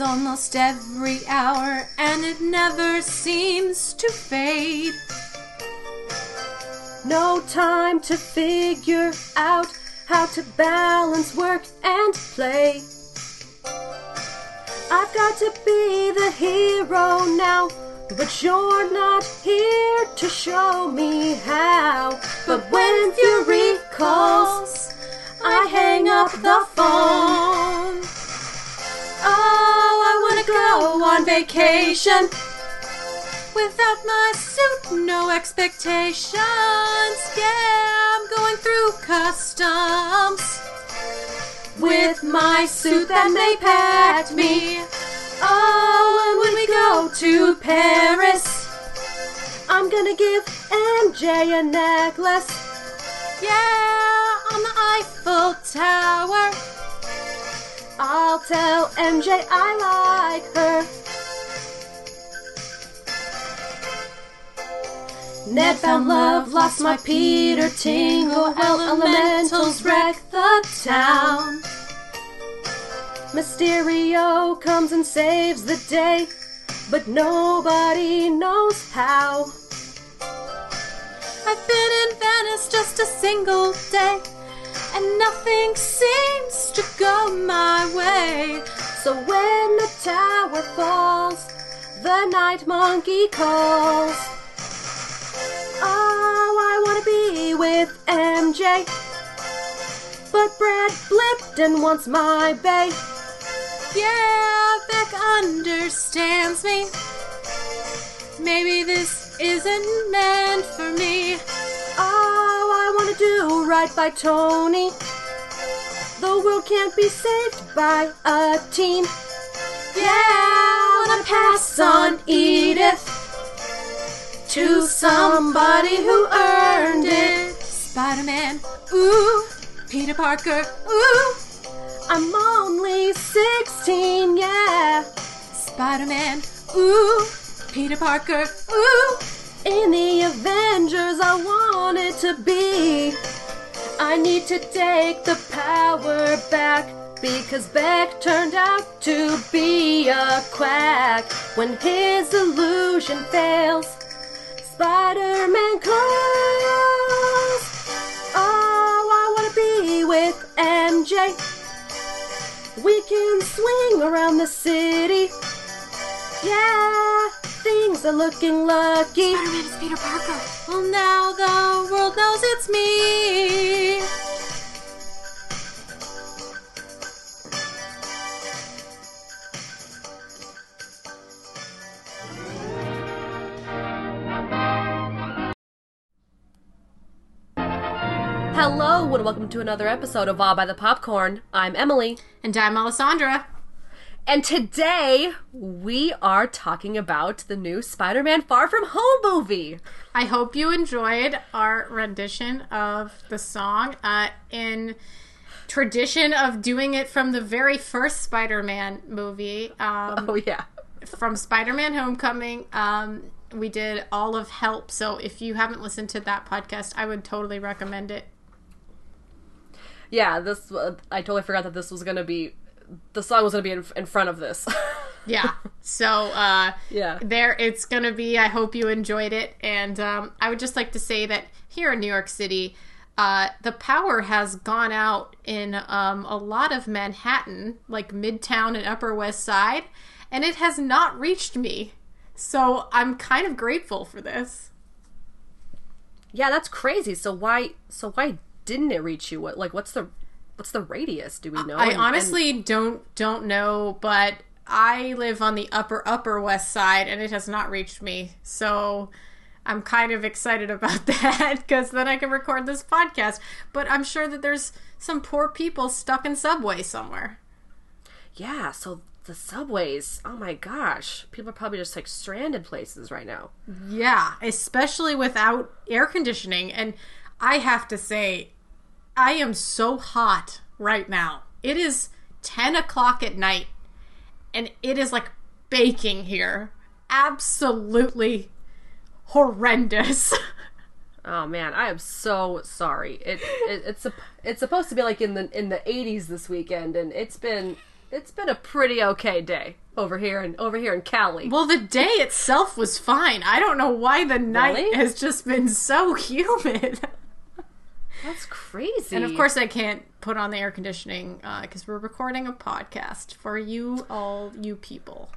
almost every hour, and it never seems to fade. No time to figure out how to balance work and play. I've got to be the hero now, but you're not here to show me how. But when Fury calls, I hang up the phone. Oh, I wanna go on vacation without my suit, no expectations. Yeah, I'm going through customs with my suit that they packed me. Oh, and when we go to Paris, I'm gonna give MJ a necklace. Yeah, on the Eiffel Tower. I'll tell MJ I like her. Ned found love, lost my Peter Tingle. Elementals wreck the town. Mysterio comes and saves the day, but nobody knows how. I've been in Venice just a single day, and nothing seems to go my way. So when the tower falls, the night monkey calls. Oh, I wanna be with MJ. But Brad Blipton wants my bay. Yeah, Beck understands me. Maybe this isn't meant for me. Oh, I wanna do right by Tony. The world can't be saved by a team. Yeah, I wanna pass on Edith to somebody who earned it. Spider Man, ooh, Peter Parker, ooh. I'm only 16, yeah. Spider Man, ooh, Peter Parker, ooh. In the Avengers, I wanted to be. I need to take the power back because Beck turned out to be a quack. When his illusion fails, Spider Man calls. Oh, I wanna be with MJ. We can swing around the city. Yeah, things are looking lucky. Spider Man is Peter Parker. Well, now the world knows it's me. Hello and welcome to another episode of All by the Popcorn. I'm Emily. And I'm Alessandra. And today we are talking about the new Spider Man Far From Home movie. I hope you enjoyed our rendition of the song uh, in tradition of doing it from the very first Spider Man movie. Um, Oh, yeah. from Spider Man Homecoming. Um, we did all of Help. So if you haven't listened to that podcast, I would totally recommend it. Yeah, this, uh, I totally forgot that this was going to be, the song was going to be in, in front of this. Yeah. So uh, Yeah. there it's gonna be. I hope you enjoyed it, and um, I would just like to say that here in New York City, uh, the power has gone out in um, a lot of Manhattan, like Midtown and Upper West Side, and it has not reached me. So I'm kind of grateful for this. Yeah, that's crazy. So why so why didn't it reach you? What like what's the what's the radius? Do we know? I And- and- honestly don't don't know, but I live on the upper upper west side, and it has not reached me. So I'm kind of excited about that because then I can record this podcast. But I'm sure that there's some poor people stuck in subway somewhere. yeah, so the subways. Oh my gosh. People are probably just like stranded places right now. Yeah, especially without air conditioning. And I have to say, I am so hot right now. It is 10 o'clock at night, and it is like baking here. Absolutely horrendous. Oh man, I am so sorry. It, it it's it's supposed to be like in the in the 80s this weekend and it's been it's been a pretty okay day over here and over here in Cali. well, the day itself was fine. I don't know why the night Really? has just been so humid. That's crazy. And of course, I can't put on the air conditioning because we're recording a podcast for you, all you people.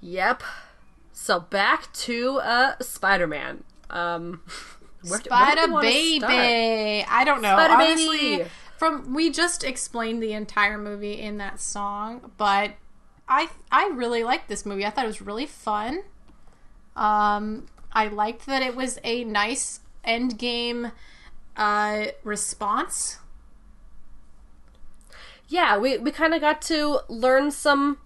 Yep. So back to uh Spider-Man. Um where, where do Spider baby. I don't know. Spider Honestly, baby. from we just explained the entire movie in that song, but I I really liked this movie. I thought it was really fun. Um, I liked that it was a nice Endgame uh, response. Yeah, we we kind of got to learn some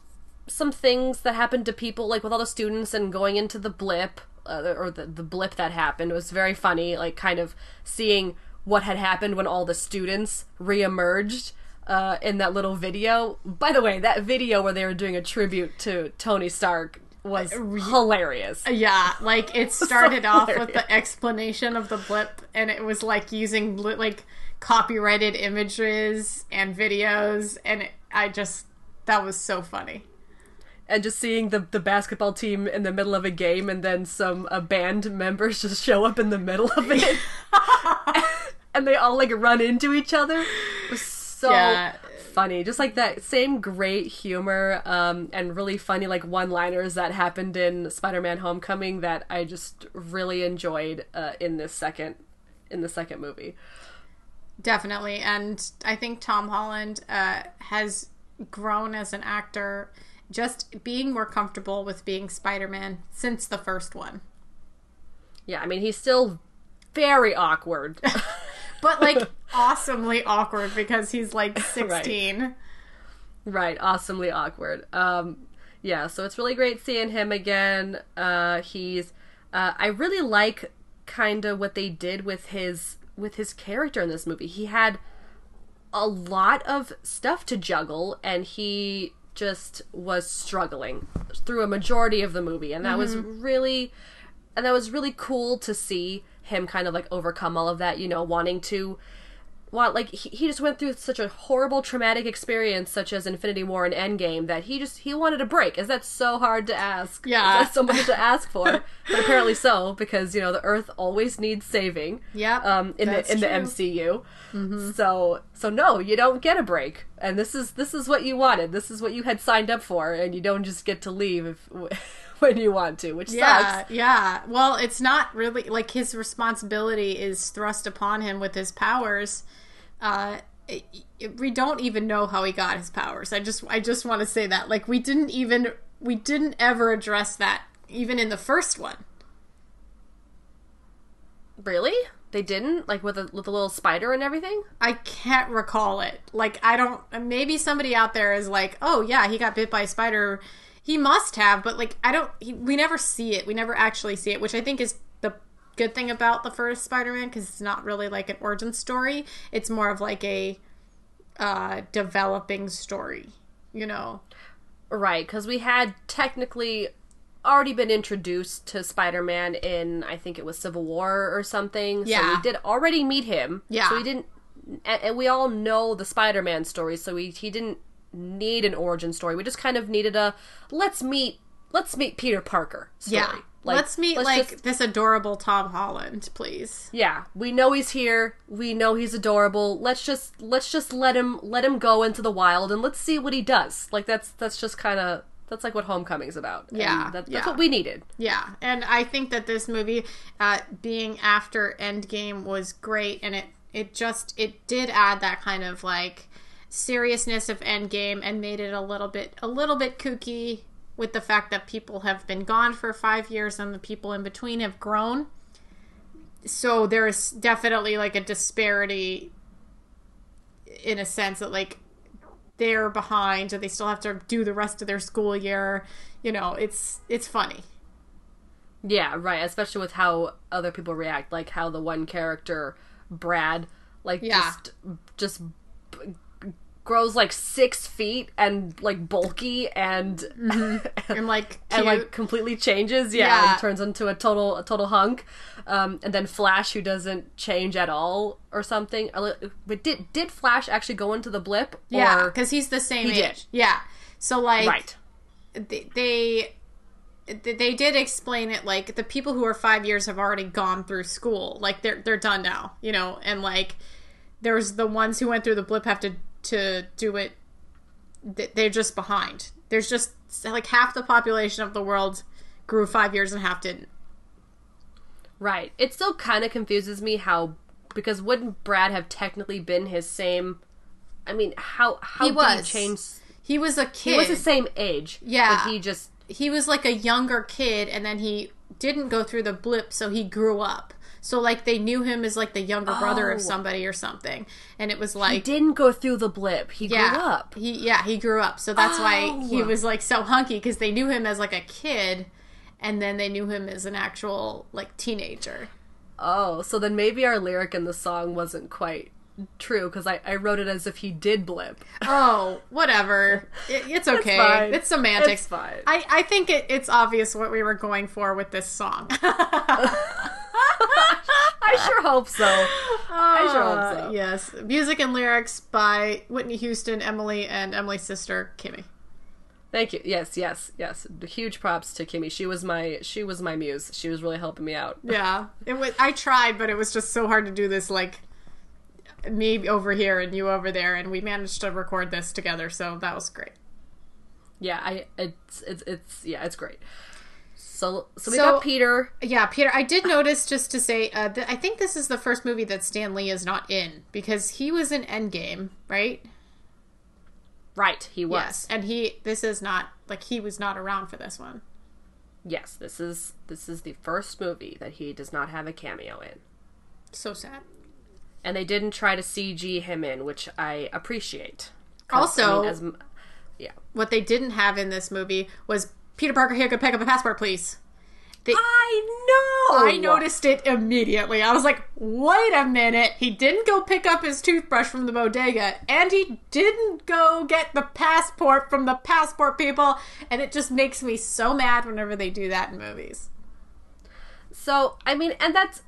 some things that happened to people like with all the students and going into the blip uh, or the the blip that happened was very funny like kind of seeing what had happened when all the students reemerged uh, in that little video. By the way, that video where they were doing a tribute to Tony Stark was hilarious. Yeah, like it started off with the explanation of the blip, and it was like using li- like copyrighted images and videos, and it, I just that was so funny. and just seeing the the basketball team in the middle of a game and then some uh, band members just show up in the middle of it and they all like run into each other it was so Yeah. Funny. Just like that same great humor um, and really funny like one liners that happened in spider-man homecoming that i just really enjoyed uh, in this second in the second movie. Definitely, and I think Tom Holland uh, has grown as an actor, just being more comfortable with being Spider-Man since the first one. yeah i mean he's still very awkward But like awesomely awkward because he's like sixteen. Right, awesomely awkward. Um, yeah, so it's really great seeing him again. Uh, he's, uh, I really like kind of what they did with his with his character in this movie. He had a lot of stuff to juggle, and he just was struggling through a majority of the movie, and that was really, and that was really cool to see him kind of like overcome all of that. You know, wanting to want like he, he just went through such a horrible traumatic experience such as infinity war and endgame that he just he wanted a break is that so hard to ask Yeah. is that so much to ask for but apparently so because you know the earth always needs saving Yeah. um in the in true. the mcu so so no you don't get a break and this is this is what you wanted this is what you had signed up for and you don't just get to leave if when you want to which Yeah, sucks yeah. Well, it's not really like his responsibility is thrust upon him with his powers. Uh, it, it- we don't even know how he got his powers. I just, I just want to say that. Like, we didn't even, we didn't ever address that, even in the first one. really they didn't like with a with a little spider and everything I can't recall it. Like, I don't. Maybe somebody out there is like, "Oh yeah, he got bit by a spider." He must have, but like, I don't. He, we never see it. We never actually see it, which I think is the good thing about the first Spider-Man because it's not really like an origin story. It's more of like a uh, developing story. You know? Right, because we had technically already been introduced to Spider-Man in I think it was Civil War or something. So Yeah. we did already meet him. Yeah. So we didn't, and, and we all know the Spider-Man story. So we he didn't need an origin story. We just kind of needed a let's meet let's meet Peter Parker story. Yeah. Like, let's meet like just- this adorable Tom Holland, please. yeah, we know he's here. We know he's adorable. Let's just let's just let him let him go into the wild and let's see what he does. Like that's that's just kind of that's like what Homecoming's about. Yeah, that, that's yeah. what we needed. Yeah, and I think that this movie, uh, being after Endgame, was great, and it it just it did add that kind of like seriousness of Endgame and made it a little bit a little bit kooky with the fact that people have been gone for five years and the people in between have grown. So there's definitely like a disparity in a sense that like they're behind and they still have to do the rest of their school year. You know, it's it's funny. Yeah, right. Especially with how other people react, like how the one character, Brad, like Yeah. just just grows like six feet and like bulky and and like and like completely changes. Yeah, Yeah. and turns into a total a total hunk. Um, and then Flash, who doesn't change at all or something. But did did Flash actually go into the blip? yeah, because he's the same He age. did. Yeah, so like right. they, they they did explain it like the people who are five years have already gone through school like they're they're done now you know and like there's the ones who went through the blip have to to do it they're just behind there's just like half the population of the world grew five years and half didn't Right. It still kind of confuses me how because wouldn't Brad have technically been his same? I mean, how how He did was. he change? he was a kid He was the same age. Yeah. but he just he was like a younger kid and then he didn't go through the blip so he grew up so like they knew him as like the younger brother of Oh. somebody or something and it was like he didn't go through the blip. He yeah grew up. he yeah he grew up so that's why he Oh. was like so hunky because they knew him as like a kid and then they knew him as an actual like teenager Oh, so then maybe our lyric in the song wasn't quite true because I, I wrote it as if he did blip. oh whatever it, it's okay fine. it's, semantics It's fine. i i think it, it's obvious what we were going for with this song I sure hope so. I sure hope so. Uh, yes music and lyrics by whitney houston emily and emily's sister kimmy Thank you. Yes, yes, yes. Huge props to Kimmy. She was my she was my muse. She was really helping me out. yeah it was i tried but it was just so hard to do this like me over here and you over there and we managed to record this together so that was great Yeah, I it's it's it's yeah, it's great. So so we So- got Peter. Yeah, Peter, I did notice just to say, uh, th- I think this is the first movie that Stan Lee is not in because he was in Endgame, right? Right, he was. Yes, and he this is not like he was not around for this one. Yes, this is this is the first movie that he does not have a cameo in. So sad. And they didn't try to CG him in, which I appreciate. 'Cause, I Also, mean, as yeah. what they didn't have in this movie was Peter Parker here could pick up a passport, please. They, I know. I noticed it immediately. I was like, wait a minute. He didn't go pick up his toothbrush from the bodega, and he didn't go get the passport from the passport people. And it just makes me so mad whenever they do that in movies. So I mean, and that's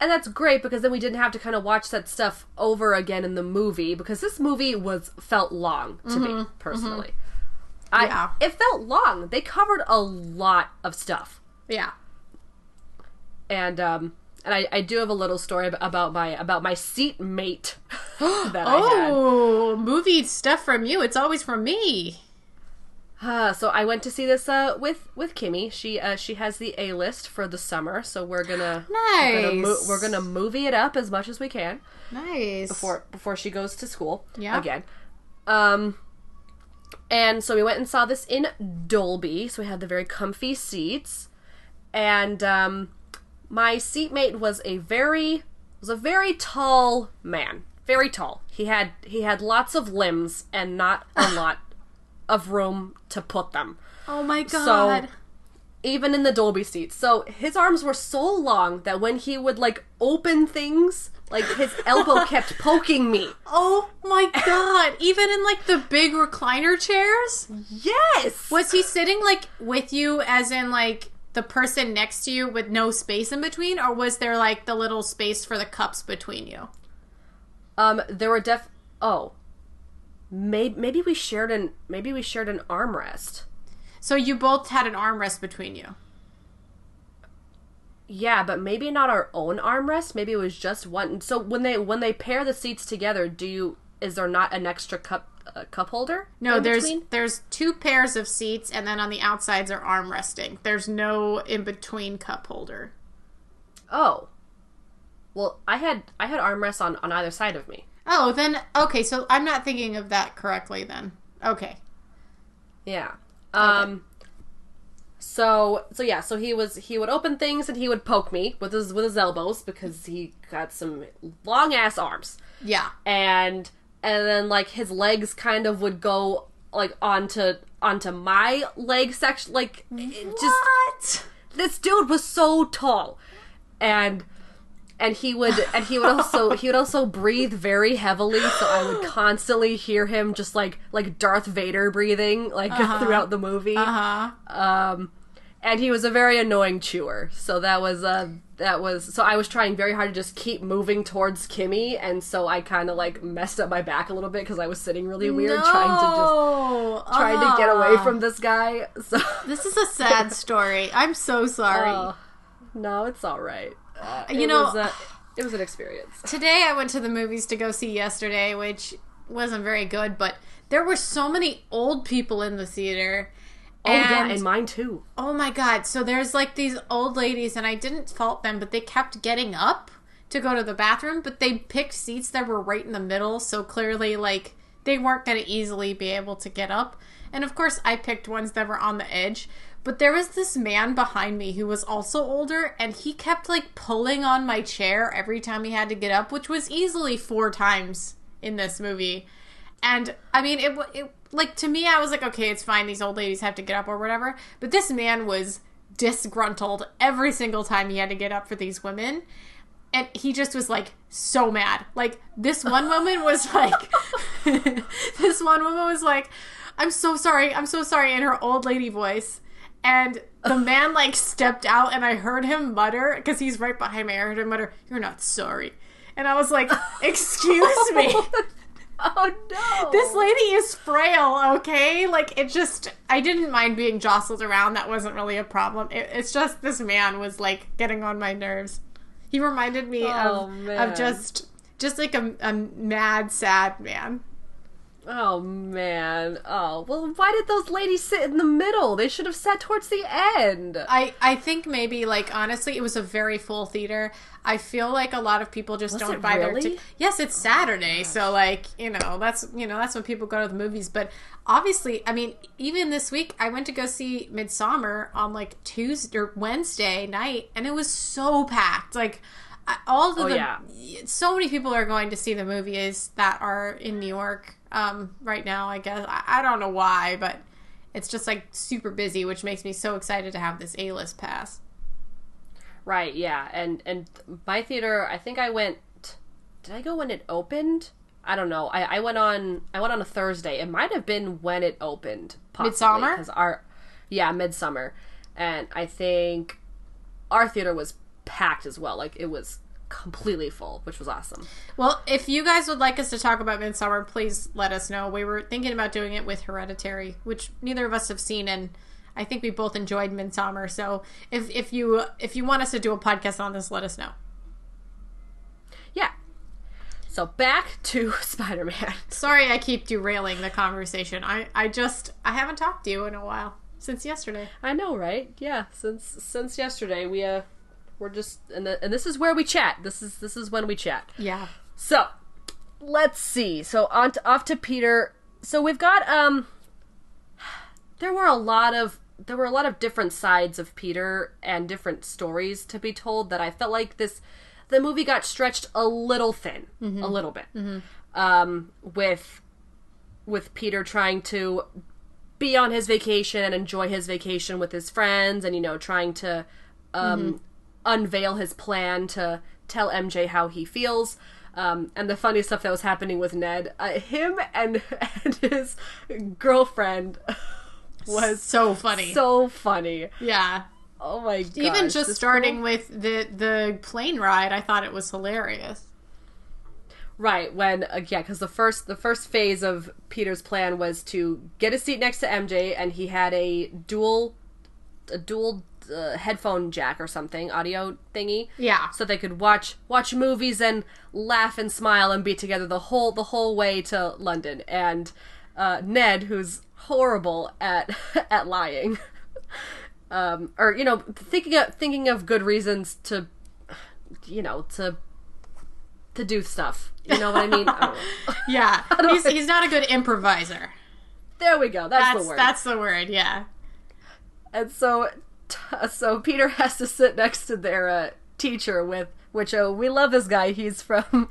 and that's great because then we didn't have to kind of watch that stuff over again in the movie because this movie was felt long to me mm-hmm. Mm-hmm. personally. I Yeah. it felt long. They covered a lot of stuff. Yeah. and um and I, I do have a little story about my about my seat mate that I had. Oh, movie stuff from you. It's always from me. Uh, so I went to see this uh, with with Kimmy. She uh, she has the A list for the summer, so we're gonna we're gonna, mo- Nice. we're gonna movie it up as much as we can Nice. before before she goes to school Yeah. again. Um, and so we went and saw this in Dolby. So we had the very comfy seats, and um, my seatmate was a very was a very tall man, very tall. He had he had lots of limbs and not a lot of room to put them oh my god. So, even in the Dolby seats. So his arms were so long that when he would like open things, like his elbow kept poking me. oh my god. Even in like the big recliner chairs? Yes. Was he sitting like with you as in like the person next to you with no space in between or was there like the little space for the cups between you? Um, there were def. Oh, maybe maybe we shared an maybe we shared an armrest. So you both had an armrest between you. Yeah, but maybe not our own armrest. Maybe it was just one. So when they when they pair the seats together, do you is there not an extra cup uh, cup holder? No, there's between? there's two pairs of seats, and then on the outsides are arm resting. There's no in between cup holder. Oh. Well, I had I had armrests on on either side of me. Oh, then okay. So I'm not thinking of that correctly. Then okay. Yeah. Um so so yeah, so he was he would open things and he would poke me with his with his elbows because he got some long ass arms. Yeah. And and then like his legs kind of would go like onto onto my leg section like it just What? this dude was so tall and and he would and he would also he would also breathe very heavily so i would constantly hear him just like like darth vader breathing like throughout the movie Uh huh. um and he was a very annoying chewer so that was uh that was so i was trying very hard to just keep moving towards kimmy and so i kind of like messed up my back a little bit because i was sitting really weird trying to just No. trying to get away Ah. from this guy so This is a sad story. I'm so sorry. Oh, no, it's all right. Uh, You it know- was, uh, it was an experience. Today I went to the movies to go see yesterday, which wasn't very good, but there were so many old people in the theater. Oh yeah, and mine too. Oh my god. So there's like these old ladies and I didn't fault them, but they kept getting up to go to the bathroom, but they picked seats that were right in the middle, so clearly like they weren't going to easily be able to get up. And of course, I picked ones that were on the edge. But there was this man behind me who was also older, and he kept like pulling on my chair every time he had to get up, which was easily four times in this movie. And I mean, it, it like to me, I was like, okay, it's fine. These old ladies have to get up or whatever. But this man was disgruntled every single time he had to get up for these women. And he just was like so mad. Like this one woman was like, this one woman was like, I'm so sorry, I'm so sorry in her old lady voice. And the man like stepped out and I heard him mutter, because he's right behind me, I heard him mutter, You're not sorry. And I was like, Excuse me. Oh no! This lady is frail, okay? Like, it just, I didn't mind being jostled around. That wasn't really a problem. It, it's just this man was, like, getting on my nerves. He reminded me Oh, of, man. of just, just like a, a mad, sad man. Oh man. Oh well, why did those ladies sit in the middle? They should have sat towards the end. I, I think maybe, like, honestly, it was a very full theater. I feel like a lot of people just Was don't buy their really? tickets. Yes, it's Saturday, oh so like you know that's you know that's when people go to the movies. But obviously, I mean, even this week, I went to go see Midsummer on like Tuesday or Wednesday night, and it was so packed. Like all of Oh, the yeah. so many people are going to see the movies that are in New York um, right now. I guess I, I don't know why, but it's just like super busy, which makes me so excited to have this A list pass. Right. Yeah. And and my theater. I think I went. Did I go when it opened? I don't know. I, I went on. I went on a Thursday. It might have been when it opened. Midsummer? Because our, yeah, midsummer, and I think our theater was packed as well. Like it was completely full, which was awesome. Well, if you guys would like us to talk about Midsummer, please let us know. We were thinking about doing it with Hereditary, which neither of us have seen, and I think we both enjoyed Midsummer. So if if you if you want us to do a podcast on this, let us know. Yeah. So back to Spider Man. Sorry, I keep derailing the conversation. I I just I haven't talked to you in a while since yesterday. I know, right? Yeah. Since since yesterday, we uh, we're just and the, and this is where we chat. This is this is when we chat. Yeah. So, let's see. So on to, off to Peter. So we've got um there were a lot of there were a lot of different sides of Peter and different stories to be told that I felt like this the movie got stretched a little thin, a little bit. Um with with Peter trying to be on his vacation and enjoy his vacation with his friends and you know trying to um, unveil his plan to tell MJ how he feels. Um, and the funny stuff that was happening with Ned, uh, him and and his girlfriend was So funny. so funny. yeah. Oh my god! Even just starting with the the plane ride, I thought it was hilarious. Right when uh, yeah, because the first the first phase of Peter's plan was to get a seat next to MJ, and he had a dual a dual uh, headphone jack or something, audio thingy. Yeah. So they could watch watch movies and laugh and smile and be together the whole the whole way to London. And uh, Ned, who's horrible at at lying, um, or you know, thinking of thinking of good reasons to, you know, to to do stuff. You know what I mean? I. Yeah, he's, he's not a good improviser. There we go. That's, That's the word. that's the word. Yeah. And so, so Peter has to sit next to their uh, teacher with, which oh, we love this guy. He's from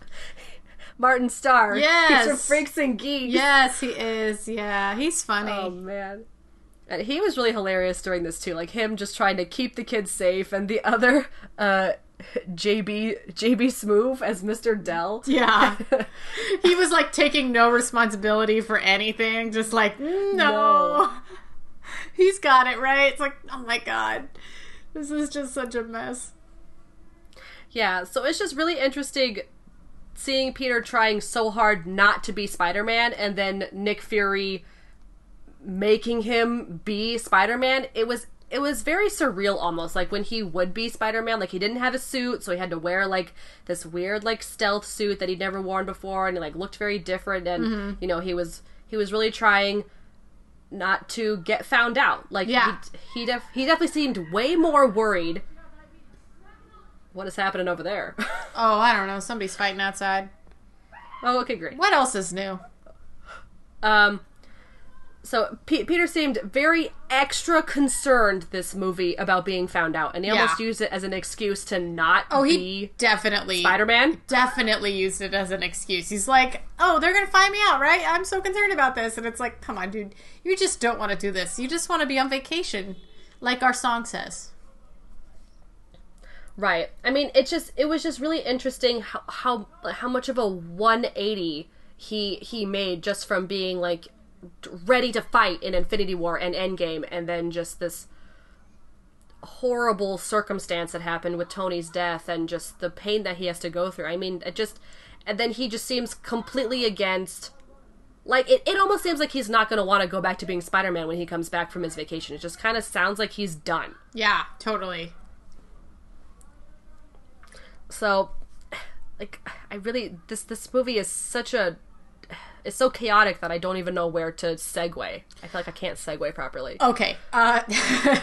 Martin Starr. Yes. he's from Freaks and Geeks. Yes, he is. Yeah, he's funny. Oh man. And he was really hilarious during this too, like him just trying to keep the kids safe, and the other uh, JB JB Smoove as Mr. Dell. Yeah. he was like taking no responsibility for anything, just like, "Mm, no. No. He's got it, right? It's like, oh my god. This is just such a mess. Yeah, so it's just really interesting seeing Peter trying so hard not to be Spider Man and then Nick Fury making him be Spider Man. It was it was very surreal almost like when he would be Spider-Man like he didn't have a suit so he had to wear like this weird like stealth suit that he'd never worn before and it like looked very different and mm-hmm. you know he was he was really trying not to get found out like Yeah. he he, def- he definitely seemed way more worried what is happening over there Oh, I don't know. Somebody's fighting outside. oh okay great What else is new? Um, so P- Peter seemed very extra concerned this movie about being found out, and he Yeah. almost used it as an excuse to not Oh, he be definitely Spider-Man. definitely used it as an excuse. He's like, "Oh, they're gonna find me out, right? I'm so concerned about this." And it's like, "Come on, dude, you just don't want to do this. You just want to be on vacation, like our song says." Right. I mean, it just it was just really interesting how how how much of a 180 he he made just from being like ready to fight in Infinity War and Endgame, and then just this horrible circumstance that happened with Tony's death and just the pain that he has to go through. I mean, it just and then he just seems completely against like it, it almost seems like he's not going to want to go back to being Spider-Man when he comes back from his vacation. It just kind of sounds like he's done. Yeah, totally. So like I really this this movie is such a it's so chaotic that I don't even know where to segue. I feel like I can't segue properly. Okay. Uh,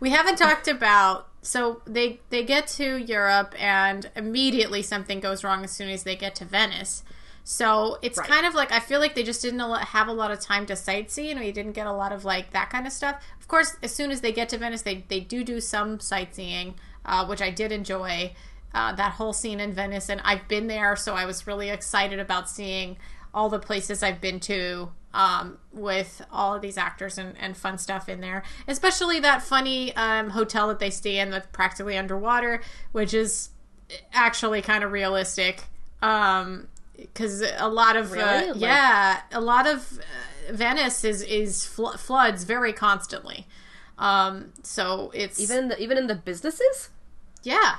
we haven't talked about so they they get to Europe and immediately something goes wrong as soon as they get to Venice. So it's Right. kind of like I feel like they just didn't have a lot of time to sightsee and we didn't get a lot of like that kind of stuff. Of course, as soon as they get to Venice, they they do do some sightseeing, uh, which I did enjoy. Uh, that whole scene in Venice, and I've been there, so I was really excited about seeing all the places I've been to um, with all of these actors and, and fun stuff in there. Especially that funny um, hotel that they stay in that's practically underwater, which is actually kind of realistic. Because a lot of Really? uh, Like- yeah, a lot of uh, Venice is is fl- floods very constantly. Um, so it's Even the, even in the businesses? yeah,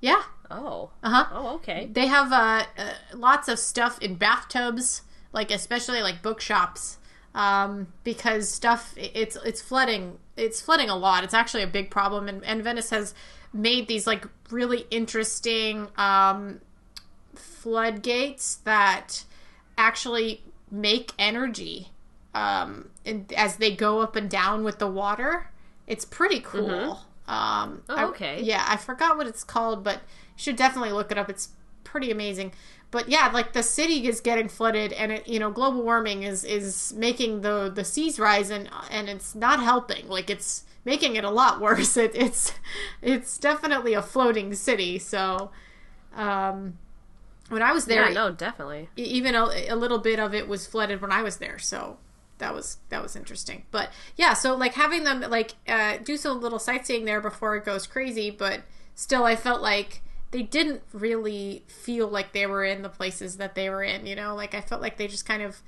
yeah. Oh. Uh huh. Oh, okay. They have uh, uh, lots of stuff in bathtubs, like especially like bookshops, um, because stuff it's it's flooding. It's flooding a lot. It's actually a big problem, and, and Venice has made these like really interesting um, floodgates that actually make energy um, and as they go up and down with the water. It's pretty cool. Um, Oh, I- okay. yeah, I forgot what it's called, but you should definitely look it up. It's pretty amazing. But yeah, like the city is getting flooded, and it you know global warming is is making the the seas rise, and and it's not helping. Like it's making it a lot worse. It, it's it's definitely a floating city. So, um, when I was there, Yeah, no, definitely. even a, a little bit of it was flooded when I was there, so that was that was interesting. But yeah, so like having them like uh, do some little sightseeing there before it goes crazy, but still, I felt like they didn't really feel like they were in the places that they were in. You know, like I felt like they just kind of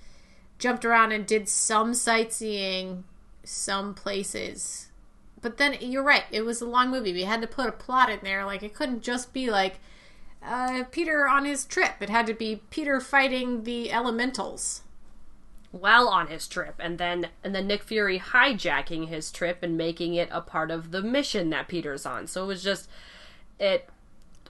jumped around and did some sightseeing, some places. But then you're right, it was a long movie. We had to put a plot in there. Like it couldn't just be like uh, Peter on his trip. It had to be Peter fighting the elementals. While on his trip and then and then Nick Fury hijacking his trip and making it a part of the mission that Peter's on. So it was just it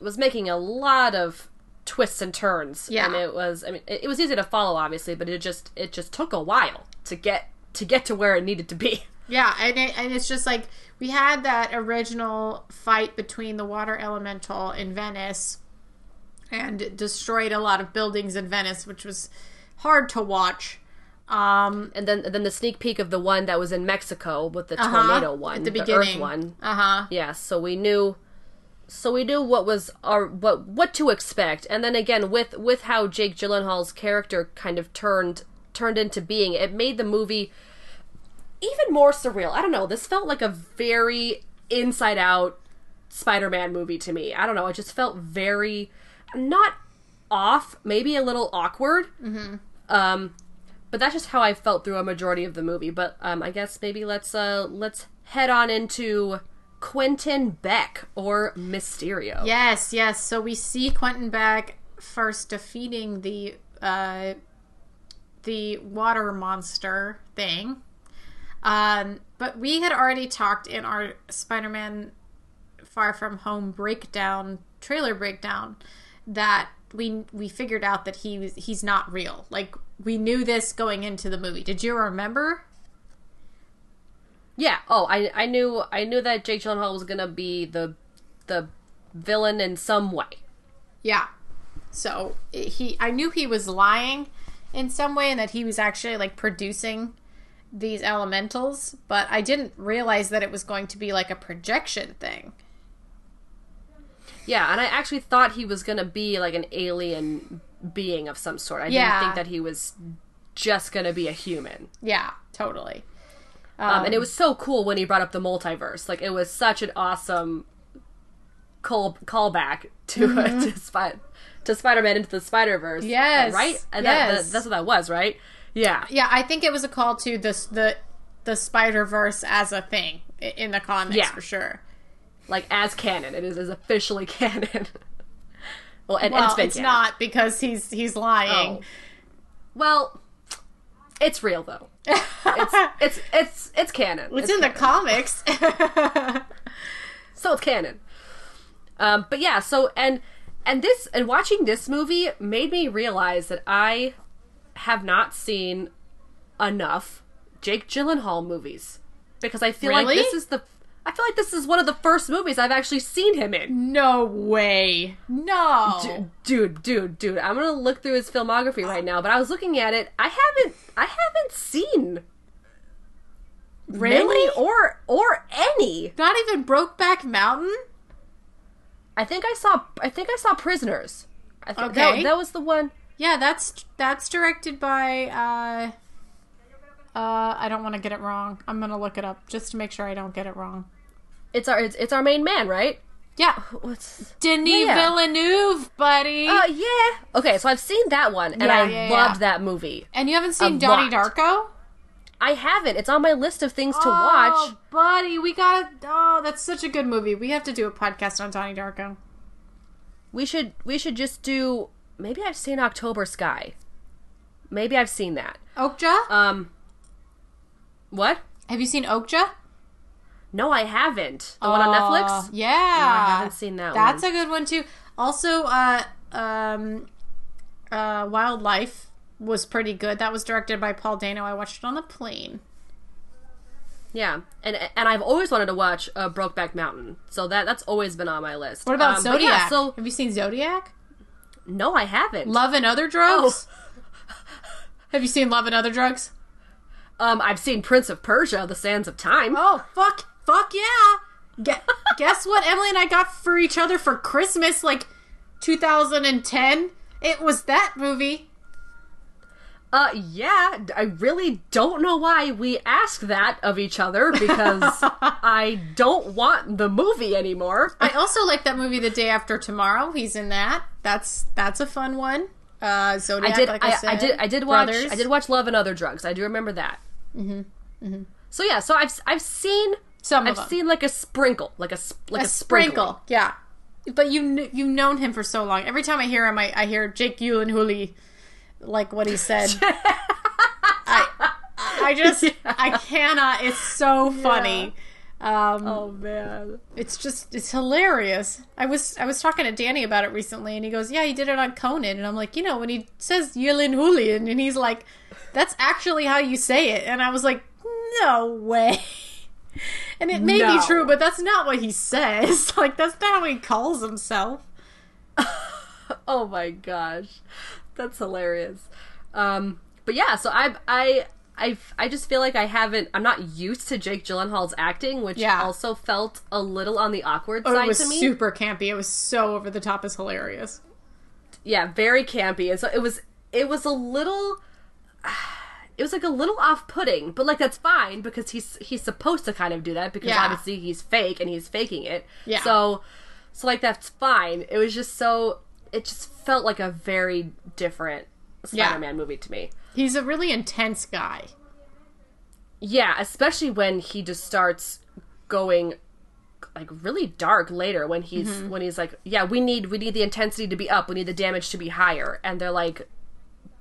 was making a lot of twists and turns. Yeah. And it was I mean it, it was easy to follow obviously, but it just it just took a while to get to get to where it needed to be. Yeah, and it, and it's just like we had that original fight between the water elemental in Venice, and destroyed a lot of buildings in Venice, which was hard to watch. Um, And then and then the sneak peek of the one that was in Mexico with the uh-huh, tornado one, the the beginning. Earth one. Uh huh. Yeah, so we knew so we knew what was our what what to expect. And then again with with how Jake Gyllenhaal's character kind of turned turned into being, it made the movie even more surreal. I don't know, this felt like a very inside out Spider-Man movie to me. I don't know, it just felt very not off, maybe a little awkward. Mm-hmm. Um but that's just how I felt through a majority of the movie. But um, I guess maybe let's uh, let's head on into Quentin Beck or Mysterio. Yes, yes. So we see Quentin Beck first defeating the uh, the water monster thing. Um, but we had already talked in our Spider-Man Far From Home breakdown trailer breakdown that we we figured out that he was he's not real. Like we knew this going into the movie. Did you remember? Yeah. Oh, I I knew I knew that Jake Gyllenhaal was gonna be the the villain in some way. Yeah. So he, I knew he was lying in some way, and that he was actually like producing these elementals, but I didn't realize that it was going to be like a projection thing. Yeah, and I actually thought he was gonna be like an alien being of some sort. I Yeah. didn't think that he was just gonna be a human. Yeah, totally. Um, and it was so cool when he brought up the multiverse. Like it was such an awesome call callback to Mm-hmm. to, Spy- to Spider-Man into the Spider Verse. Yes, right. And yes. that, that's what that was, right? Yeah, Yeah, I think it was a call to the the the Spider Verse as a thing in the comics Yeah. for sure. like as canon, it is, is officially canon. Well, and, and Well, it's been it's canon. not because he's he's lying. Oh. Well, it's real though. It's it's it's it's canon. It's, in the comics. so it's canon. Um, but yeah, so and and this and watching this movie made me realize that I have not seen enough Jake Gyllenhaal movies because I feel like this is the I feel like this is one of the first movies I've actually seen him in. no way. No. D- Dude, dude, dude, I'm gonna look through his filmography right now, but I was looking at it. I haven't, I haven't seen really? or or any. Not even Brokeback Mountain? I think I saw, I think I saw Prisoners. I think Okay. that, that was the one. Yeah, that's that's directed by uh uh I don't want to get it wrong. I'm going to look it up just to make sure I don't get it wrong. It's our, it's, it's our main man, right? Yeah. What's? Denis Yeah. Villeneuve, buddy. Uh, yeah. Okay, so I've seen that one, and Yeah, I yeah, loved yeah. that movie. and you haven't seen Donnie. Darko? I haven't. It's on my list of things to Oh, watch. buddy, we got to Oh, that's such a good movie. We have to do a podcast on Donnie Darko. We should, we should just do. Maybe I've seen October Sky. Maybe I've seen that. Okja? Um. What? have you seen Okja? No, I haven't. The one on Netflix. Yeah. I haven't seen that That's one. a good one too. Also, uh, um, uh, Wildlife was pretty good. That was directed by Paul Dano. I watched it on the plane. Yeah, and and I've always wanted to watch uh, Brokeback Mountain, so that that's always been on my list. What about Um, Zodiac? Yeah, so Have you seen Zodiac? no, I haven't. Love and Other Drugs? Have you seen Love and Other Drugs? Um, I've seen Prince of Persia: The Sands of Time. Oh, fuck. Fuck yeah. Gue- guess what Emily and I got for each other for Christmas like 2010? It was that movie. Uh, yeah, I really don't know why we ask that of each other because I don't want the movie anymore. I also like that movie The Day After Tomorrow. He's in that. That's that's a fun one. Uh, Zodiac, I did. like I, I, said. I did. I did watch. Brothers. I did watch Love and Other Drugs. I do remember that. Mm-hmm. So yeah. So I've I've seen Some I've seen like a sprinkle, like a like a, a sprinkle. Yeah, but you you've known him for so long. Every time I hear him, I, I hear Jake Gyllenhaal, like what he said. I, I just I cannot. It's so funny. Um, oh man. it's just it's hilarious. I was I was talking to Danny about it recently, and he goes, "Yeah, he did it on Conan," and I'm like, you know, when he says Yelin Hulian, and he's like, "That's actually how you say it," and I was like, "No way." And it may be true, but that's not what he says. Like that's not how he calls himself. Oh my gosh, that's hilarious. Um, but yeah, so I I I I just feel like I haven't. I'm not used to Jake Gyllenhaal's acting, which Yeah. also felt a little on the awkward Oh, side it was to me. super campy. It was so over the top. It's hilarious. yeah, very campy, and so it was. It was a little. It was like a little off-putting, but like that's fine because he's he's supposed to kind of do that because Yeah. obviously he's fake and he's faking it. Yeah. So, so like that's fine. It was just so. It just felt like a very different Spider-Man movie to me. He's a really intense guy. Yeah, especially when he just starts going like really dark later when he's Mm-hmm. when he's like, yeah, we need we need the intensity to be up, we need the damage to be higher, and they're like,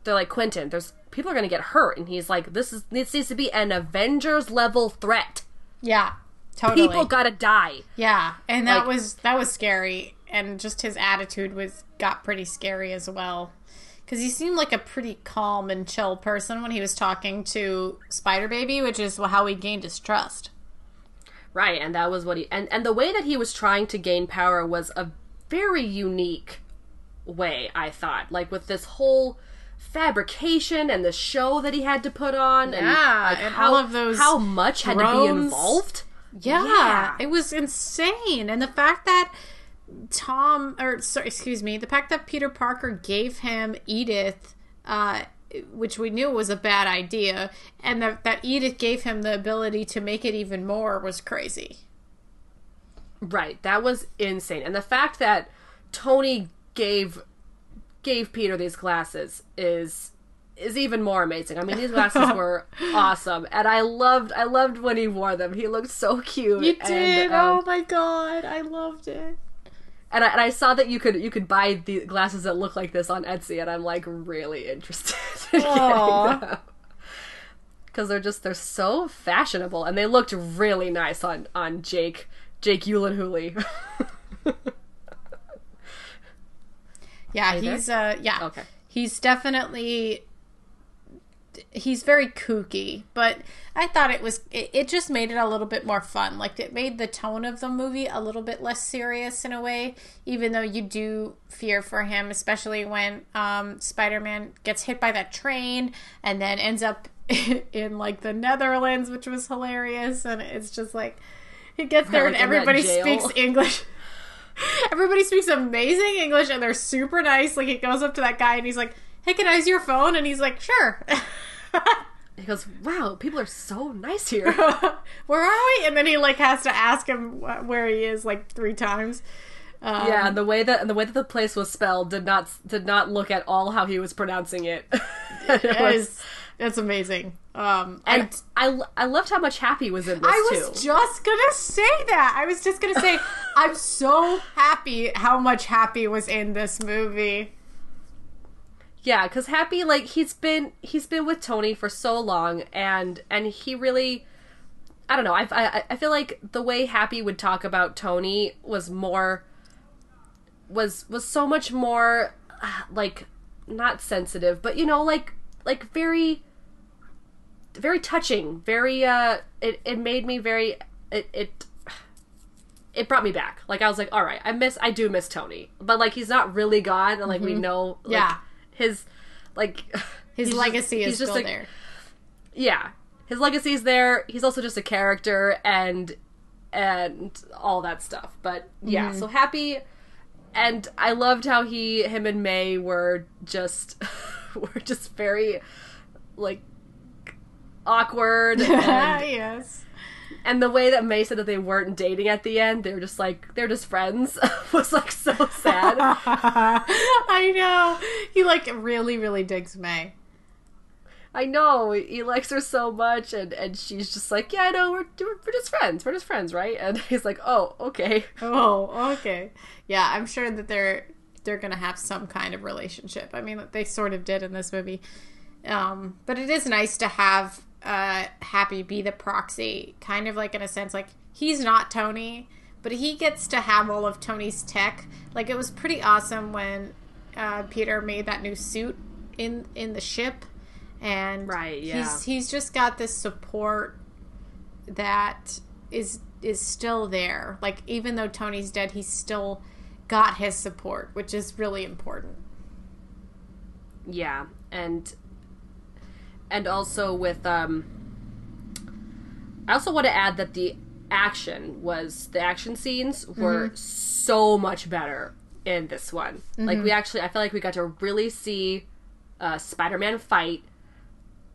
they're like Quentin, there's people are gonna get hurt, and he's like, this is this needs to be an Avengers level threat. Yeah, totally. People gotta die. Yeah, and that Like- was that was scary, and just his attitude was got pretty scary as well. Because he seemed like a pretty calm and chill person when he was talking to Spider Baby, which is how he gained his trust. Right, and that was what he and and the way that he was trying to gain power was a very unique way, I thought. Like with this whole fabrication and the show that he had to put on and, like, and how, all of those how much had to be involved. Yeah, Yeah. it was insane, and the fact that Tom, or sorry, excuse me, the fact that Peter Parker gave him Edith, uh, which we knew was a bad idea, and that that Edith gave him the ability to make it even more was crazy. Right, that was insane. And the fact that Tony gave gave Peter these glasses is is even more amazing. I mean, these glasses were awesome, and I loved I loved when he wore them. He looked so cute. You and, did. um, oh my god, I loved it. and I, and I saw that you could you could buy the glasses that look like this on Etsy, and I'm like really interested in Aw. getting them because they're just they're so fashionable, and they looked really nice on on Jake Jake Eulenhooley. Yeah, there? he's uh yeah. Okay. He's definitely he's very kooky, but I thought it was it, it just made it a little bit more fun. Like it made the tone of the movie a little bit less serious in a way, even though you do fear for him, especially when um Spider-Man gets hit by that train and then ends up in like the Netherlands, which was hilarious and it's just like he gets there and everybody speaks English. Everybody speaks amazing English and they're super nice. Like he goes up to that guy and he's like, "Hey, can I use your phone?" And he's like, "Sure." He goes, "Wow, people are so nice here." Where are we? And then he like has to ask him wh- where he is like three times. Um, yeah, and the way that and the way that the place was spelled did not did not look at all how he was pronouncing it. it was, it's amazing. Um, and I I loved how much Happy was in this I too. was just gonna say that. I was just gonna say I'm so happy how much Happy was in this movie. Yeah, because Happy like he's been he's been with Tony for so long, and and he really, I don't know. I I, I feel like the way Happy would talk about Tony was more was was so much more uh, like not sensitive, but you know like like very very touching. Very uh, it it made me very it it. It brought me back. Like I was like, all right, I miss, I do miss Tony, but like he's not really gone, and like we know, like, Yeah. his like His he's just- legacy is still there. yeah his legacy is there he's also just a character and and all that stuff but yeah Mm-hmm. so happy and i loved how he him and may were just were just very like awkward and, yes. and the way that may said that they weren't dating at the end they were just like they're just friends was like so sad I know. He like really, really digs May. I know he likes her so much, and and she's just like, yeah, I know we're we're we're just friends, we're just friends, right? And he's like, oh, okay, Oh, okay. Yeah, I'm sure that they're they're gonna have some kind of relationship. I mean, they sort of did in this movie. Um, but it is nice to have uh, Happy be the proxy, kind of like in a sense, like he's not Tony, but he gets to have all of Tony's tech. Like it was pretty awesome when uh, Peter made that new suit in in the ship, and Right, yeah. he's he's just got this support that is is still there. Like even though Tony's dead, he's still got his support, which is really important. Yeah, and and also with um I also want to add that the action was the action scenes were so much better in this one. Like we actually I feel like we got to really see uh Spider-Man fight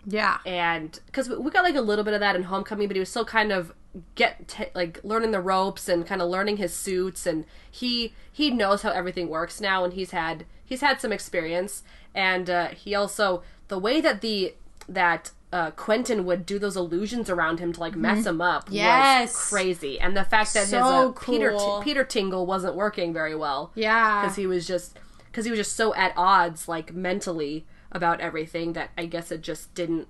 Yeah. and because we got like a little bit of that in Homecoming, but he was still kind of get t- like learning the ropes and kind of learning his suits, and he he knows how everything works now, and he's had he's had some experience, and uh, he also the way that the that uh, Quentin would do those illusions around him to like mess him up Yes. was crazy, and the fact that his So uh, Peter cool. Peter Tingle wasn't working very well, Yeah. because he was just because he was just so at odds like mentally about everything that I guess it just didn't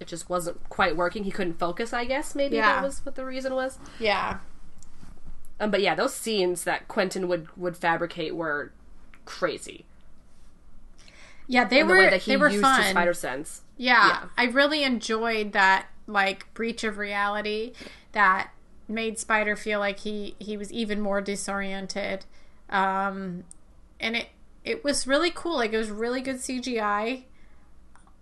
it just wasn't quite working. He couldn't focus, I guess maybe Yeah. that was what the reason was. yeah. Um, but yeah, those scenes that Quentin would would fabricate were crazy. Yeah, they And were the way that he they were used fun. his spider sense. Yeah, Yeah. I really enjoyed that like breach of reality that made Spider feel like he he was even more disoriented. Um and it it was really cool. Like it was really good CGI.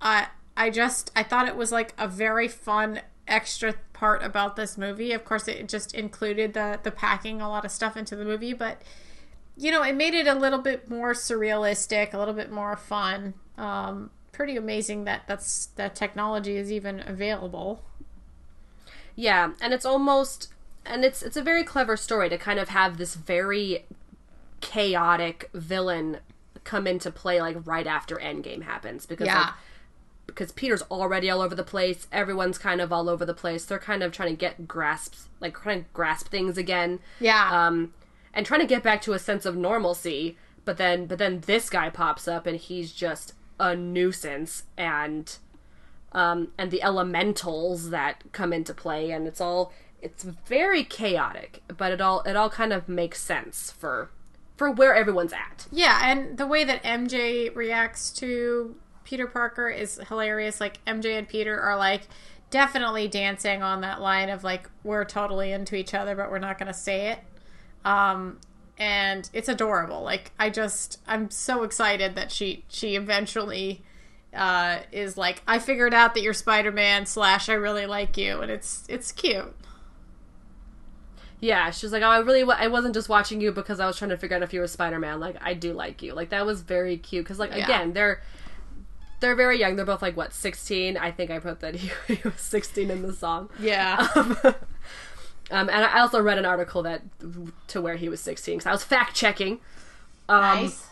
I I just I thought it was like a very fun extra part about this movie. Of course, it just included the the packing a lot of stuff into the movie, but you know, it made it a little bit more surrealistic, a little bit more fun. Um, pretty amazing that that's that technology is even available. Yeah, and it's almost and it's it's a very clever story to kind of have this very chaotic villain come into play like right after Endgame happens because Yeah. like because Peter's already all over the place, everyone's kind of all over the place. They're kind of trying to get grasps like trying to grasp things again. Yeah. Um and trying to get back to a sense of normalcy, but then but then this guy pops up and he's just a nuisance and um, and the elementals that come into play, and it's all it's very chaotic, but it all it all kind of makes sense for for where everyone's at. Yeah, and the way that MJ reacts to Peter Parker is hilarious. Like MJ and Peter are like definitely dancing on that line of like we're totally into each other, but we're not going to say it. Um, and it's adorable. Like I just I'm so excited that she she eventually uh, is like I figured out that you're Spider Man slash I really like you, and it's it's cute. Yeah, she's like, oh, I really, I wasn't just watching you because I was trying to figure out if you were Spider Man. Like, I do like you. Like that was very cute because, like, Yeah. again, they're they're very young. They're both like what sixteen. I think I put that he, he was sixteen in the song. Yeah. Um, and I also read an article that to where he was 16 because I was fact checking. Um, nice.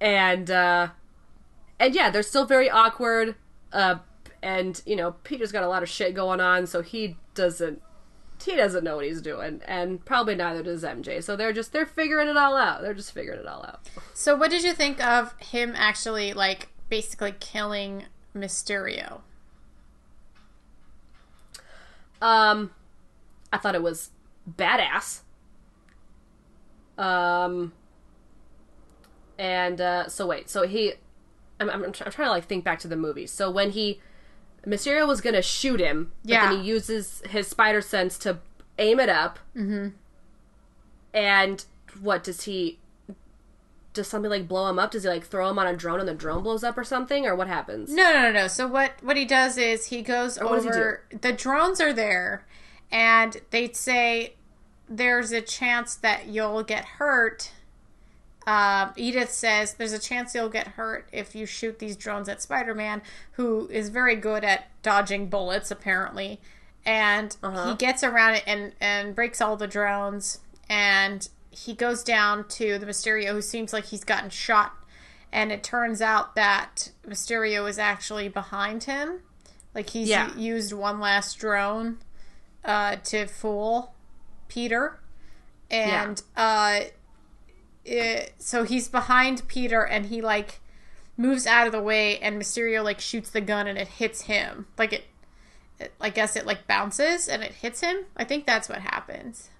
And uh, and yeah, they're still very awkward. Uh, and you know, Peter's got a lot of shit going on, so he doesn't he doesn't know what he's doing, and probably neither does MJ. So they're just they're figuring it all out. They're just figuring it all out. So, what did you think of him actually, like, basically killing Mysterio? Um, I thought it was badass. Um, and uh, so wait, so he, I'm, I'm, I'm I'm trying to like think back to the movie. So when he, Mysterio was gonna shoot him, but Yeah. then he uses his spider sense to aim it up. Mm-hmm. And what does he? Does something like blow him up? Does he like throw him on a drone and the drone blows up or something, or what happens? No, no, no, no. So, what, what he does is he goes he over. The drones are there, and they'd say there's a chance that you'll get hurt. Um, Edith says there's a chance you'll get hurt if you shoot these drones at Spider Man, who is very good at dodging bullets, apparently. And he gets around it and, and breaks all the drones. And he goes down to the Mysterio, who seems like he's gotten shot. And it turns out that Mysterio is actually behind him. Like he's Yeah. used one last drone uh, to fool Peter. And uh, it, so he's behind Peter and he like moves out of the way and Mysterio like shoots the gun and it hits him. Like it I guess it like bounces and it hits him. I think that's what happens.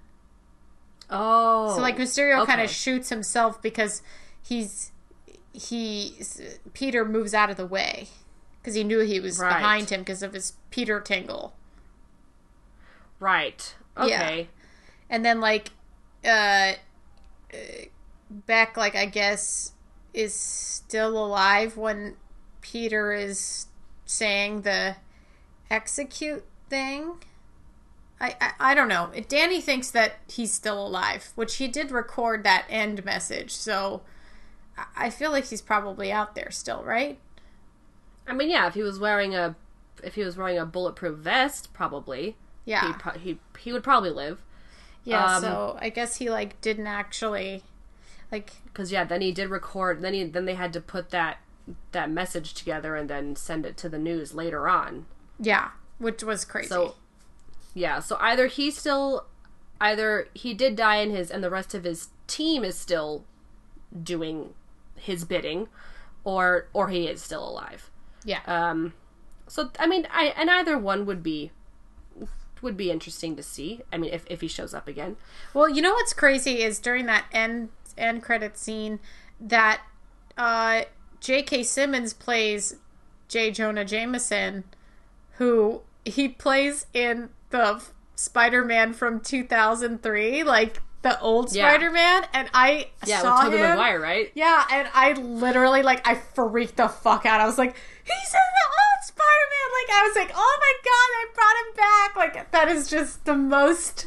Oh, So like Mysterio kind of shoots himself because he's he Peter moves out of the way because he knew he was Right. behind him because of his Peter tingle. Right. Okay. and then like uh beck like i guess is still alive when peter is saying the execute thing I, I i don't know danny thinks that he's still alive which he did record that end message so i feel like he's probably out there still right I mean, yeah. If he was wearing a, if he was wearing a bulletproof vest, probably. Yeah He pro- he he would probably live. yeah um, so i guess he like didn't actually like Because yeah, then he did record. Then he then they had to put that that message together and then send it to the news later on. yeah which was crazy So yeah, so either he still either he did die in his and the rest of his team is still doing his bidding or or he is still alive. yeah Um so I mean I and either one would be would be interesting to see. I mean if if he shows up again. Well, you know what's crazy is during that end end credit scene that uh, J.K. Simmons plays J. Jonah Jameson, who he plays in the Spider-Man from 2003, like the old Yeah. Spider-Man, and I Yeah, saw with Tobey him. Maguire, right? Yeah, and I literally like I freaked the fuck out. I was like, he's in the old Spider-Man. Like I was like, oh my god, I brought him back. Like that is just the most.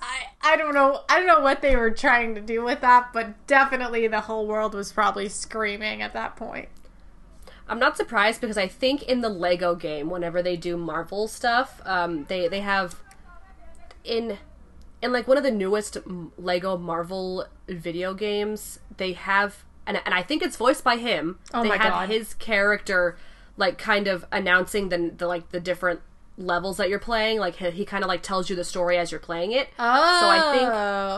I I don't know. I don't know what they were trying to do with that, but definitely the whole world was probably screaming at that point. I'm not surprised because I think in the Lego game, whenever they do Marvel stuff, um, they they have in in like one of the newest Lego Marvel video games, they have and and I think it's voiced by him. Oh they my have God. his character like kind of announcing the, the like the different levels that you're playing. Like he, he kind of like tells you the story as you're playing it. Oh, So I think,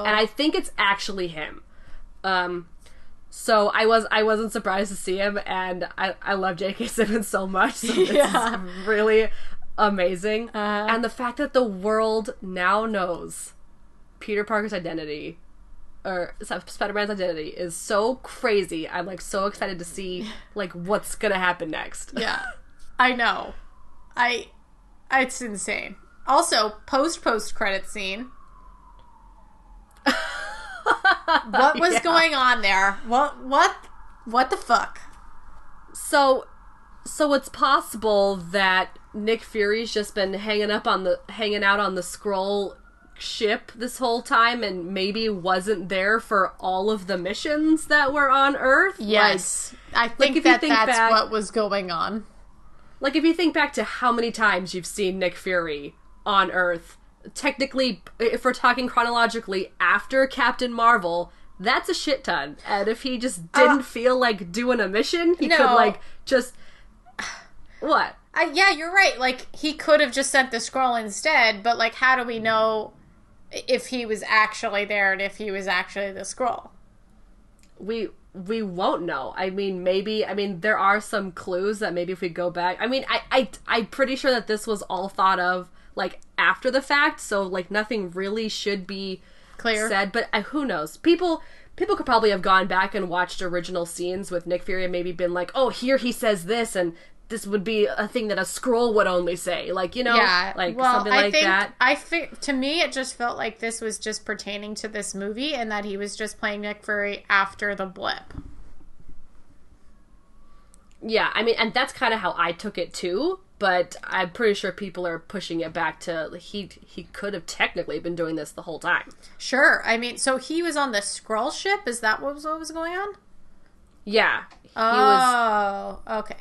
and I think it's actually him. Um, so I was I wasn't surprised to see him, and I I love J.K. Simmons so much. So this Yeah. is really amazing, Uh-huh. and the fact that the world now knows Peter Parker's identity. Or Spider-Man's identity is so crazy. I'm like so excited to see like what's gonna happen next. yeah, I know. I it's insane. Also, post post credit scene. what was going on there? What what what the fuck? So, so it's possible that Nick Fury's just been hanging up on the hanging out on the Skrull ship this whole time, and maybe wasn't there for all of the missions that were on Earth. Yes, I think like if you think that's back- what was going on. Like, like if you think back to how many times you've seen Nick Fury on Earth, technically, if we're talking chronologically, after Captain Marvel. That's a shit ton. And if he just didn't feel like doing a mission, he could Uh, like just what? I, yeah, you're right. Like he could have just sent the Skrull instead, but like, how do we know if he was actually there and if he was actually the Skrull? we we won't know. I mean, maybe. I mean, there are some clues that maybe if we go back. I mean, I I I'm pretty sure that this was all thought of like after the fact, so like nothing really should be Clear. said. But uh, who knows? People people could probably have gone back and watched original scenes with Nick Fury and maybe been like, oh, here he says this and. This would be a thing that a Skrull would only say, like you know, yeah, like well, something I like think that. I fi- to me it just felt like this was just pertaining to this movie and that he was just playing Nick Fury after the blip. Yeah, I mean, and that's kind of how I took it too. But I'm pretty sure people are pushing it back to he he could have technically been doing this the whole time. Sure. I mean, so he was on the Skrull ship. Is that what was what was going on? Yeah, he was Oh, okay,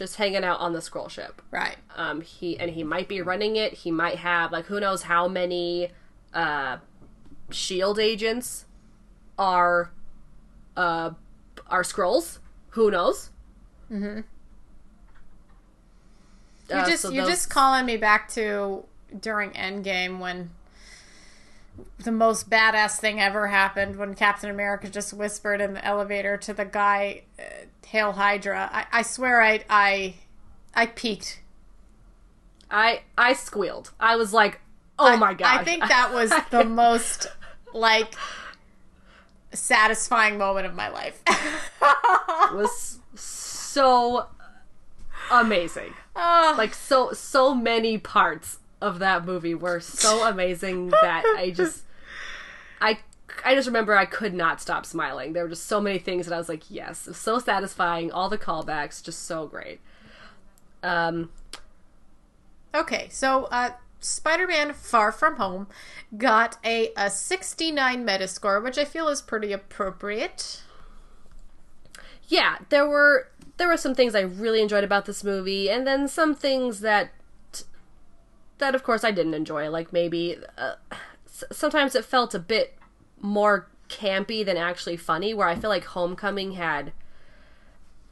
just hanging out on the Skrull ship. right. Um, he and he might be running it. He might have like who knows how many uh shield agents are uh are Skrulls. Who knows? Mm-hmm. You just you're just calling me back to during Endgame when the most badass thing ever happened when Captain America just whispered in the elevator to the guy, uh, "Hail Hydra!" I, I swear I I I peaked. I I squealed. I was like, "Oh my god!" I think that was the most like satisfying moment of my life. was so amazing. Oh. Like so so many parts of that movie were so amazing that I just I I just remember I could not stop smiling. There were just so many things that I was like, yes, it was so satisfying. All the callbacks, just so great. Um, Okay, so uh, Spider-Man: Far From Home got a, a 69 Metascore, which I feel is pretty appropriate. yeah, there were there were some things I really enjoyed about this movie, and then some things that that of course I didn't enjoy. Like maybe uh, sometimes it felt a bit more campy than actually funny. Where I feel like Homecoming had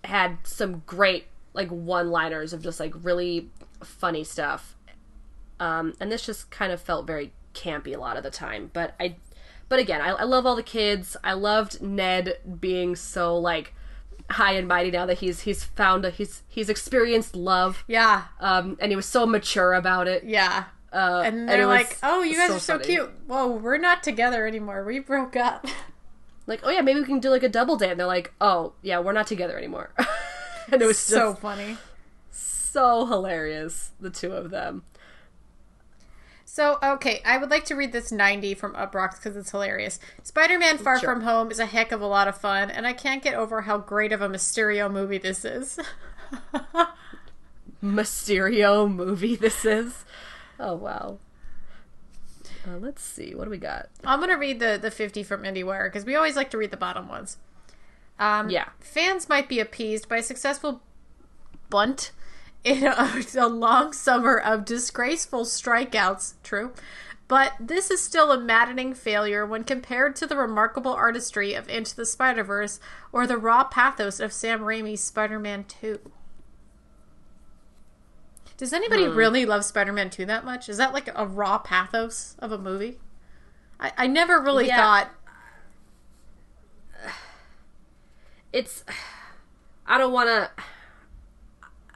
had some great like one-liners of just like really funny stuff, um, and this just kind of felt very campy a lot of the time. But I, but again, I, I love all the kids. I loved Ned being so like high and mighty now that he's he's found a, he's he's experienced love. Yeah, Um, and he was so mature about it. yeah. Uh, And they're was like, "Oh, you guys are so funny. cute." Whoa, we're not together anymore. We broke up. Like, oh yeah, maybe we can do like a double date. And they're like, oh yeah, we're not together anymore. and it was so funny. so hilarious, the two of them. So, okay, I would like to read this 90 from Uproxx because it's hilarious. Spider Man Far Sure. From Home is a heck of a lot of fun, and I can't get over how great of a Mysterio movie this is. Mysterio movie this is. Oh wow. Uh, let's see, what do we got? I'm going to read the, the 50 from IndieWire because we always like to read the bottom ones. Um, Yeah. Fans might be appeased by a successful bunt in a, a long summer of disgraceful strikeouts. True. But this is still a maddening failure when compared to the remarkable artistry of Into the Spider Verse or the raw pathos of Sam Raimi's Spider Man 2. Does anybody hmm. really love Spider Man 2 that much? Is that like a raw pathos of a movie? I, I never really Yeah. thought. It's I don't want to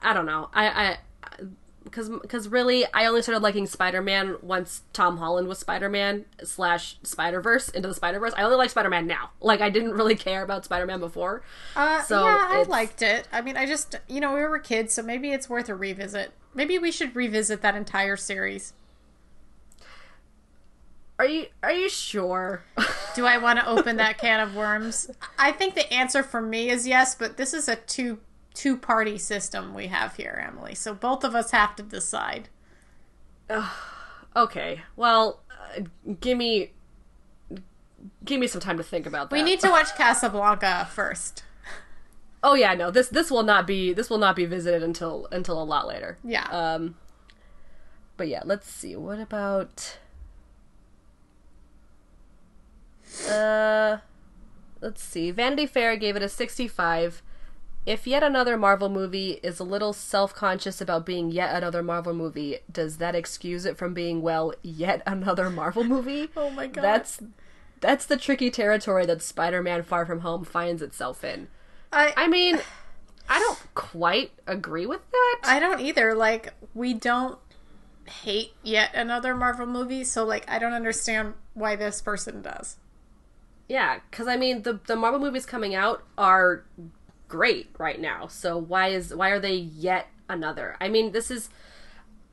I don't know. I I because because really I only started liking Spider-Man once Tom Holland was Spider-Man slash Spider-Verse into the Spider-Verse. I only like Spider-Man now. Like I didn't really care about Spider-Man before. Uh, So yeah, I liked it. I mean, I just, you know, we were kids, so maybe it's worth a revisit. Maybe we should revisit that entire series. Are you are you sure? Do I want to open that can of worms? I think the answer for me is yes, but this is a two two party system we have here, Emily. So both of us have to decide. okay. Well, uh, give me give me some time to think about that. We need to watch Casablanca first. Oh yeah, no. This this will not be this will not be visited until until a lot later. Yeah. Um but yeah, let's see. What about uh let's see. Vanity Fair gave it a 65. If yet another Marvel movie is a little self-conscious about being yet another Marvel movie, does that excuse it from being well yet another Marvel movie? Oh my God. That's that's the tricky territory that Spider-Man Far From Home finds itself in. I I mean, I don't quite agree with that. I don't either. Like, we don't hate yet another Marvel movie, so like I don't understand why this person does. yeah, because I mean, the the Marvel movies coming out are great right now. So why is why are they yet another? I mean, this is.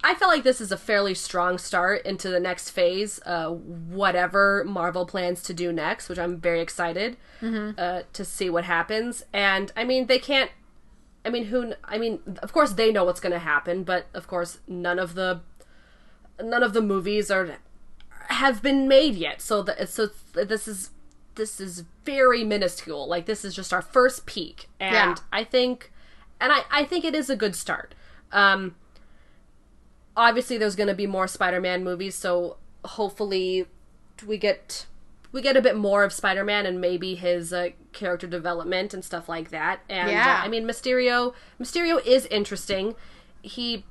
I felt like this is a fairly strong start into the next phase, uh, whatever Marvel plans to do next, which I'm very excited uh, to see what happens. And I mean, they can't. I mean, who? I mean, of course they know what's going to happen, but of course none of the none of the movies are have been made yet. So that so this is this is very minuscule. Like this is just our first peek, and Yeah. I think, and I I think it is a good start. Um, obviously, there's going to be more Spider-Man movies, so hopefully we get we get a bit more of Spider-Man and maybe his uh, character development and stuff like that. And Yeah. uh, I mean, Mysterio Mysterio is interesting. He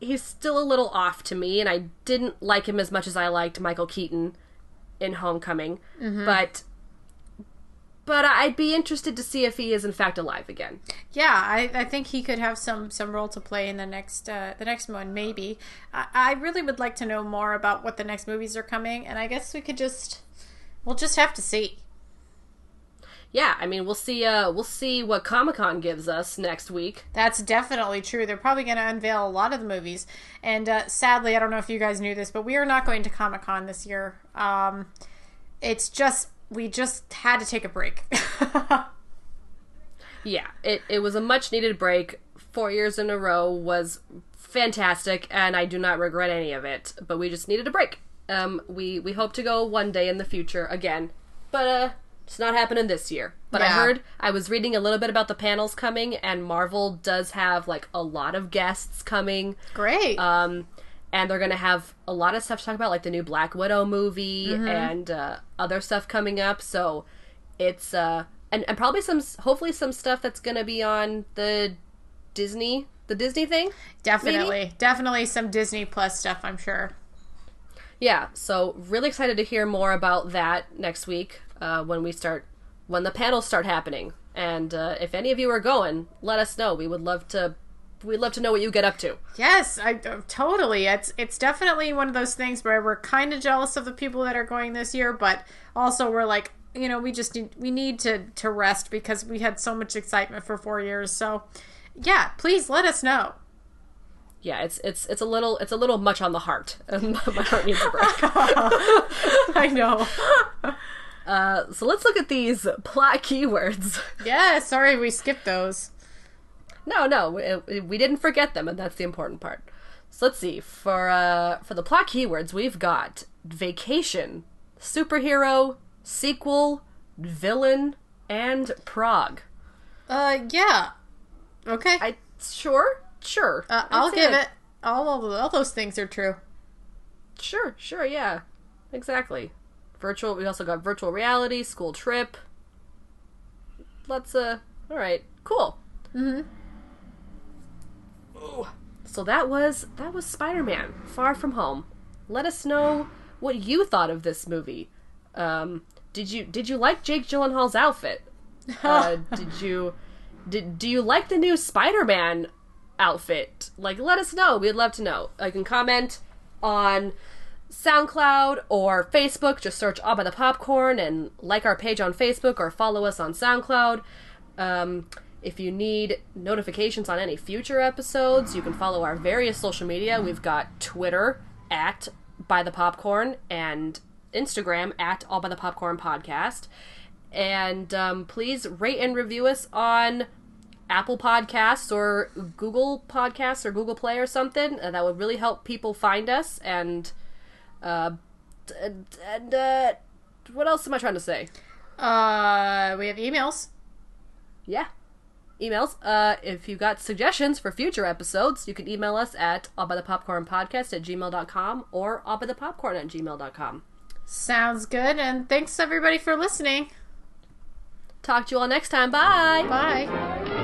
he's still a little off to me, and I didn't like him as much as I liked Michael Keaton in Homecoming. But but I'd be interested to see if he is in fact alive again. Yeah, I, I think he could have some some role to play in the next uh, the next one. Maybe I, I really would like to know more about what the next movies are coming, and I guess we could just we'll just have to see. Yeah, I mean we'll see. Uh, we'll see what Comic Con gives us next week. That's definitely true. They're probably going to unveil a lot of the movies, and uh, sadly, I don't know if you guys knew this, but we are not going to Comic Con this year. Um, it's just we just had to take a break. yeah, it it was a much needed break. Four years in a row was fantastic, and I do not regret any of it. But we just needed a break. Um, we we hope to go one day in the future again, but uh, it's not happening this year. But I heard I was reading a little bit about the panels coming, and Marvel does have like a lot of guests coming. Great. Um, and they're gonna have a lot of stuff to talk about, like the new Black Widow movie Mm-hmm. and uh, other stuff coming up. So it's uh, and and probably some, hopefully some stuff that's gonna be on the Disney, the Disney thing. definitely, definitely some Disney Plus stuff. I'm sure. Yeah. So really excited to hear more about that next week uh, when we start when the panels start happening. And uh, if any of you are going, let us know. We would love to. We'd love to know what you get up to. Yes, I uh, totally. It's it's definitely one of those things where we're kind of jealous of the people that are going this year, but also we're like, you know, we just need we need to to rest because we had so much excitement for 4 years. So, yeah, please let us know. Yeah, it's it's it's a little it's a little much on the heart. My heart needs a break. I know. Uh, so let's look at these plot keywords. yeah, sorry we skipped those. No, no, we, we didn't forget them, and that's the important part. So let's see. For uh, for the plot keywords, we've got vacation, superhero, sequel, villain, and Prague. Uh yeah. Okay. I sure, sure. uh, I'll give that- it all of all those things are true. Sure, sure, yeah, exactly. Virtual. We also got virtual reality, school trip. Let's uh. All right, cool. Mm-hmm. So that was that was Spider-Man: Far From Home. Let us know what you thought of this movie. Um, did you did you like Jake Gyllenhaal's outfit? Uh, did you did do you like the new Spider-Man outfit? Like, let us know. We'd love to know. You can comment on SoundCloud or Facebook. Just search All by the Popcorn and like our page on Facebook or follow us on SoundCloud. Um, if you need notifications on any future episodes, you can follow our various social media. We've got Twitter at By the Popcorn and Instagram at All by the Popcorn Podcast. And um, please rate and review us on Apple Podcasts or Google Podcasts or Google Play or something. Uh, that would really help people find us. And uh, and uh, what else am I trying to say? Uh we have emails. Yeah. Emails. Uh, if you got suggestions for future episodes, you can email us at allbythepopcornpodcast at gmail.com or allbythepopcorn at gmail.com. Sounds good and thanks everybody for listening. Talk to you all next time. Bye. Bye.